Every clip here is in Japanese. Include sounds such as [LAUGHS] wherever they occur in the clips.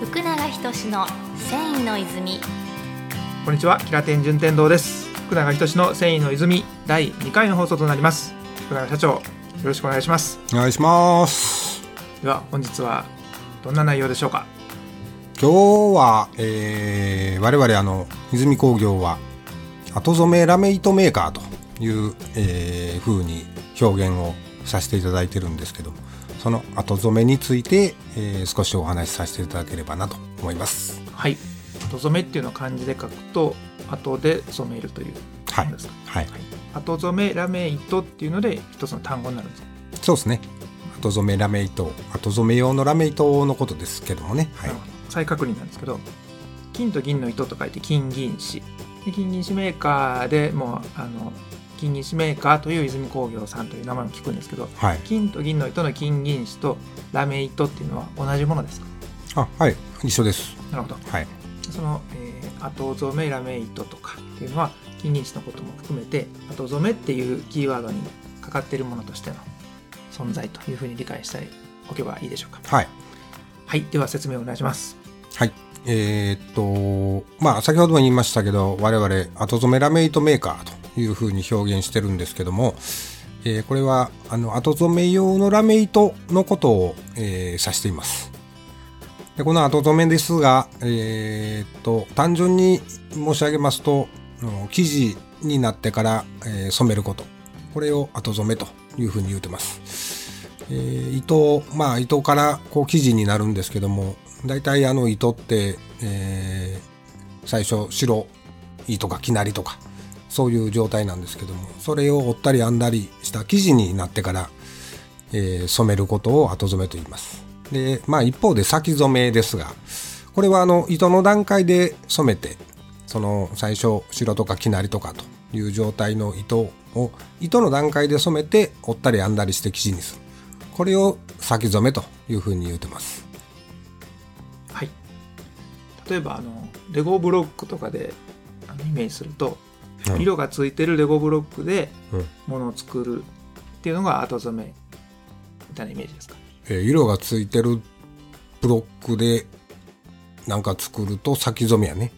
福永仁の繊維の泉こんにちは、キラテン順天堂です。福永仁の繊維の泉第2回の放送となります。福永社長、よろしくお願いします。お願いします。では、本日はどんな内容でしょうか？今日は、えー、我々あの泉工業は後染めラメ糸メーカーという、えー、風に表現をさせていただいてるんですけどその後染めについて、えー少しお話しさせていただければなと思います。はい。後染めっていうのを漢字で書くと、後で染めるというはいものですか？はい、はい。後染めラメ糸っていうので一つの単語になるんです。そうですね後染めラメ糸後染め用のラメ糸のことですけどもね、はい再確認なんですけど金と銀の糸と書いて金銀糸で金銀糸メーカーでもうあの金銀糸メーカーという泉工業さんという名前も聞くんですけどはい。金と銀の糸の金銀糸とラメ糸っていうのは同じものですか？あはい。一緒です。なるほど。はい。その、えー後染めラメ糸とかっていうのは金銀糸のことも含めて後染めっていうキーワードにかかっているものとしての存在というふうに理解しておけばいいでしょうか？はい。はい。では説明をお願いします。はい。えーっと、まあ、先ほども言いましたけど、我々、後染めラメ糸メーカーというふうに表現してるんですけども、えーこれは、あの、後染め用のラメ糸のことを、えー指しています。で、この後染めですが、えーっと、単純に申し上げますと、あの生地になってから、えー染めること。これを後染めというふうに言うてます。えー糸まあ糸からこう生地になるんですけども大体あの糸って、えー最初白いとかきなりとかそういう状態なんですけどもそれを折ったり編んだりした生地になってから、えー染めることを後染めと言います。でまあ一方で先染めですがこれはあの糸の段階で染めてその最初白とかきなりとかという状態の糸を糸の段階で染めて折ったり編んだりして生地にする。これを先染めというふうに言うてます。はい。例えばあのレゴブロックとかであのイメージすると、色がついてるレゴブロックでうんものを作るっていうのが後染めみたいなイメージですか？えー色がついてるブロックでなんか作ると先染めやね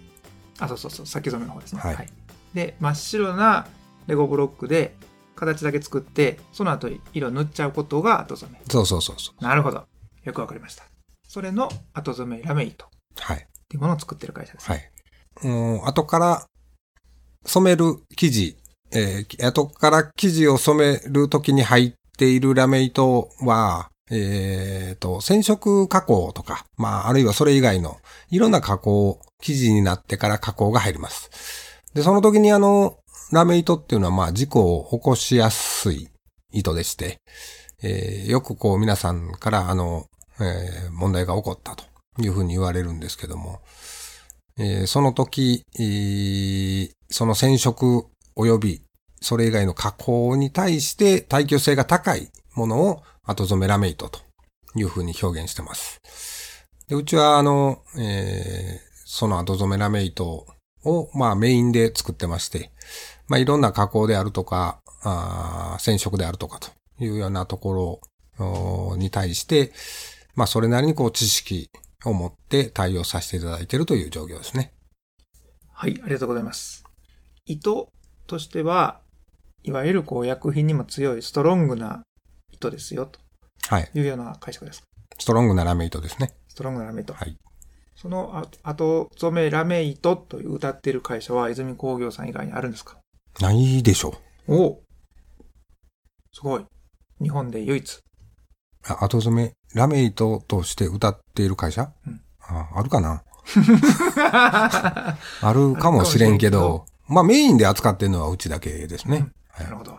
あ、そうそうそう、先染めの方ですね。はいで、真っ白なレゴブロックで形だけ作って、その後色塗っちゃうことが後染め。そうそうそうそうなるほど。よくわかりました。それの後染めラメ糸っはいていうものを作ってる会社です。はいうん後から染める生地えー後から生地を染めるときに入っているラメ糸は、えーと、染色加工とか、まあ、あるいはそれ以外のいろんな加工、生地になってから加工が入ります。で、その時にあの、ラメ糸っていうのはまあ事故を起こしやすい糸でして、えーよくこう皆さんからあの、えー問題が起こったというふうに言われるんですけども、えーその時、えーその染色及びそれ以外の加工に対して耐久性が高いものを後染めラメ糸というふうに表現してます。でうちはあの、えーその後染めラメ糸を、まあ、メインで作ってまして、まあ、いろんな加工であるとか、あ染色であるとかというようなところに対して、まあ、それなりにこう知識を持って対応させていただいているという状況ですね。はい、ありがとうございます。糸としては、いわゆるこう薬品にも強いストロングな糸ですよとはい。いうような解釈です。ストロングなラメ糸ですね。ストロングなラメ糸。はい。そのあ後染めラメ糸という歌っている会社は泉工業さん以外にあるんですか？ないでしょう。おおすごい。日本で唯一。あ後染め、ラメ糸として歌っている会社、うんああるかな？[LAUGHS] あるかもしれんけど、まあメインで扱ってるのはうちだけですね。はいなるほど。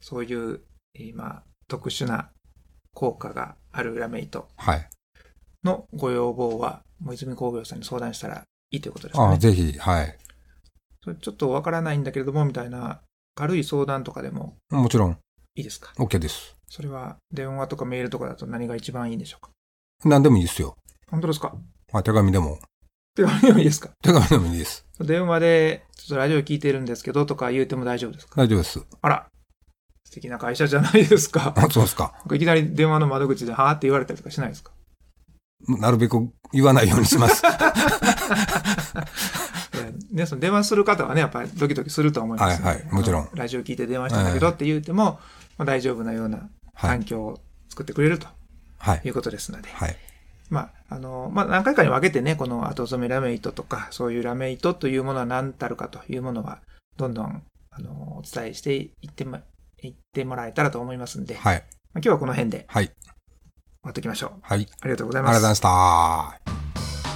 そういう、今、特殊な効果があるラメ糸はい。のご要望は、もう泉工業さんに相談したらいいということですかあね。ぜひ、はい。ちょっとわからないんだけれども、みたいな軽い相談とかでももちろん、いいですか？OK です。それは電話とかメールとかだと何が一番いいんでしょうか？何でもいいですよ。本当ですか？まあ手紙でも、手紙でもいいですか？手紙でもいいです。電話で、ちょっとラジオ聞いてるんですけどとか言うても大丈夫ですか？大丈夫です。あら、素敵な会社じゃないですか。[LAUGHS] あ、そうですか。いきなり電話の窓口で、はーって言われたりとかしないですか？なるべく言わないようにします。ね、その電話する方はね、やっぱりドキドキすると思います、はいはいもちろんラジオ聞いて電話したんだけどって言っても、まあ、大丈夫なような環境を作ってくれるとはいい。うことですので。はい。まあ、あの、まあ、何回かに分けてね、この後染めラメ糸とか、そういうラメ糸というものは何たるかというものは、どんどん、あの、お伝えしていっても、いってもらえたらと思いますんで、まあ、はい。今日はこの辺ではい。終わっておきましょう。はい。ありがとうございありがとうます。ございまし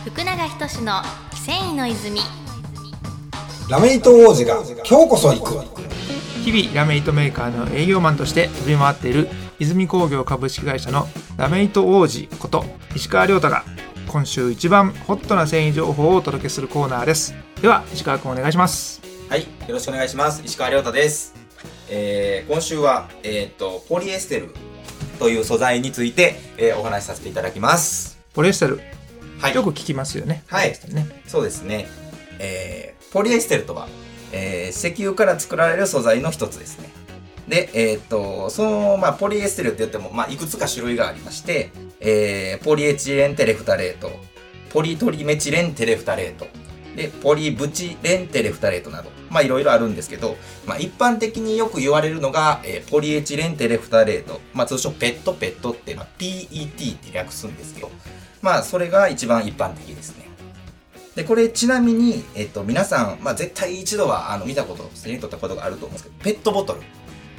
た。福永仁の繊維の泉ラメイト王子が今日こそ行く。日々ラメ糸メーカーの営業マンとして飛び回っている泉工業株式会社のラメ糸王子こと石川亮太が今週一番ホットな繊維情報をお届けするコーナーですでは石川君お願いしますはい、よろしくお願いします。石川亮太です。えー今週は、えっ、と、ポリエステルという素材について、えーお話しさせていただきます。ポリエステル？はい。よく聞きますよねはいねそうですね。えーポリエステルとは、えー石油から作られる素材の一つですね。で、えっ、と、その、まあ、ポリエステルって言っても、まあ、いくつか種類がありまして、えーポリエチレンテレフタレート、ポリトリメチレンテレフタレート、で、ポリブチレンテレフタレートなど、まあ、いろいろあるんですけど、まあ、一般的によく言われるのが、えーポリエチレンテレフタレート、まあ、通称ペットペットって、まあ、PET って略すんですけど、まあ、それが一番一般的ですね。で、これちなみに、えっと、皆さん、まあ、絶対一度は、あの、見たこと、手に取ったことがあると思うんですけど、ペットボトル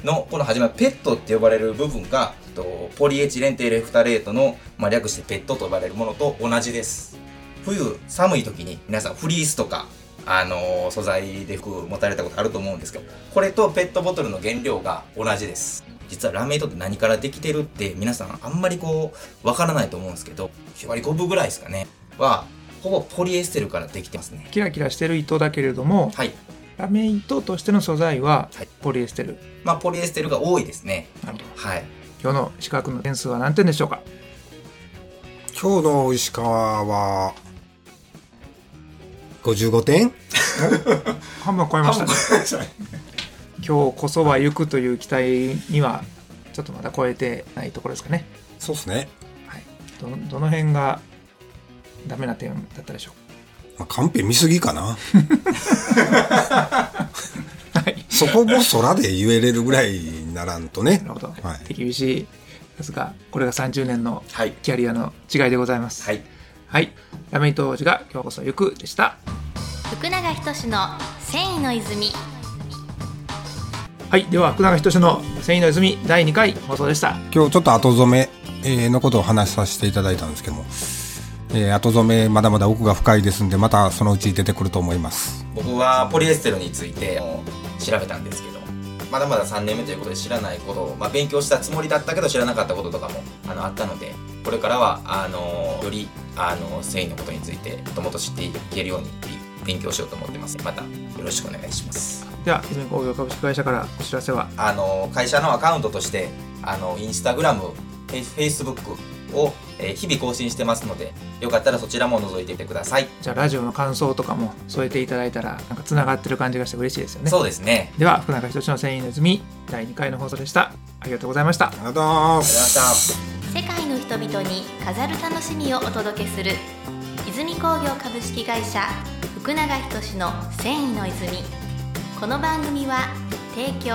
の、この始まり、ペットって呼ばれる部分が、えっとポリエチレンテレフタレートの、まあ、略してペットと呼ばれるものと同じです。冬、寒い時に皆さんフリースとか、あの素材で服持たれたことあると思うんですけど、これとペットボトルの原料が同じです。実はラメイトって何からできてるって皆さんあんまりこう、わからないと思うんですけど、9割5分ぐらいですかね。は、ほぼポリエステルからできてますね。キラキラしてる糸だけれどもはい。ラメ糸としての素材ははいポリエステル、まあ、ポリエステルが多いですね。なるほどはい。今日の石川君の点数は何点でしょうか？今日の石川は、55 [LAUGHS] 点半分超えましたね今日こそは行くという期待にはちょっとまだ超えてないところですかねそうですね。はいどのどの辺がダメな点だったでしょまあ、カンペ見すぎかな。うはい。そこも空で言えれるぐらいにならんとね。なる。ほど、はい。手厳しいですがこれが30年のはい。キャリアの違いでございます。はい。はい、ラメ糸王子が今日こそ行くでした。福永仁の繊維の泉はい。では福永仁の繊維の泉第2回放送でした。今日ちょっと後染めえーのことを話させていただいたんですけども、えー後染めまだまだ奥が深いですんで、またそのうち出てくると思います。僕はポリエステルについて調べたんですけどまだまだ3年目ということで知らないことを、まあ、勉強したつもりだったけど知らなかったこととかもあのあったのでこれからはあのよりあの繊維のことについてもっともっと知っていけるように勉強しようと思ってます。またよろしくお願いします。では泉工業株式会社からお知らせは？あの会社のアカウントとしてあのインスタグラムフェイスブックを、えー日々更新してますのでよかったらそちらも覗いてみてください、じゃあラジオの感想とかも添えていただいたらなんかつながってる感じがして嬉しいですよね。そうですね。では福永仁の繊維の泉第2回の放送でした。ありがとうございました。ありがとうございまありがとうございます。した。世界の人々に飾る楽しみをお届けする泉工業株式会社福永仁の繊維の泉。この番組は提供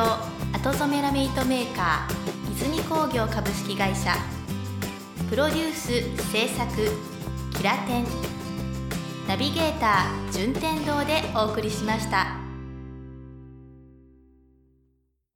後染めラメイトメーカー泉工業株式会社プロデュース制作キラテンナビゲーター順天堂でお送りしました。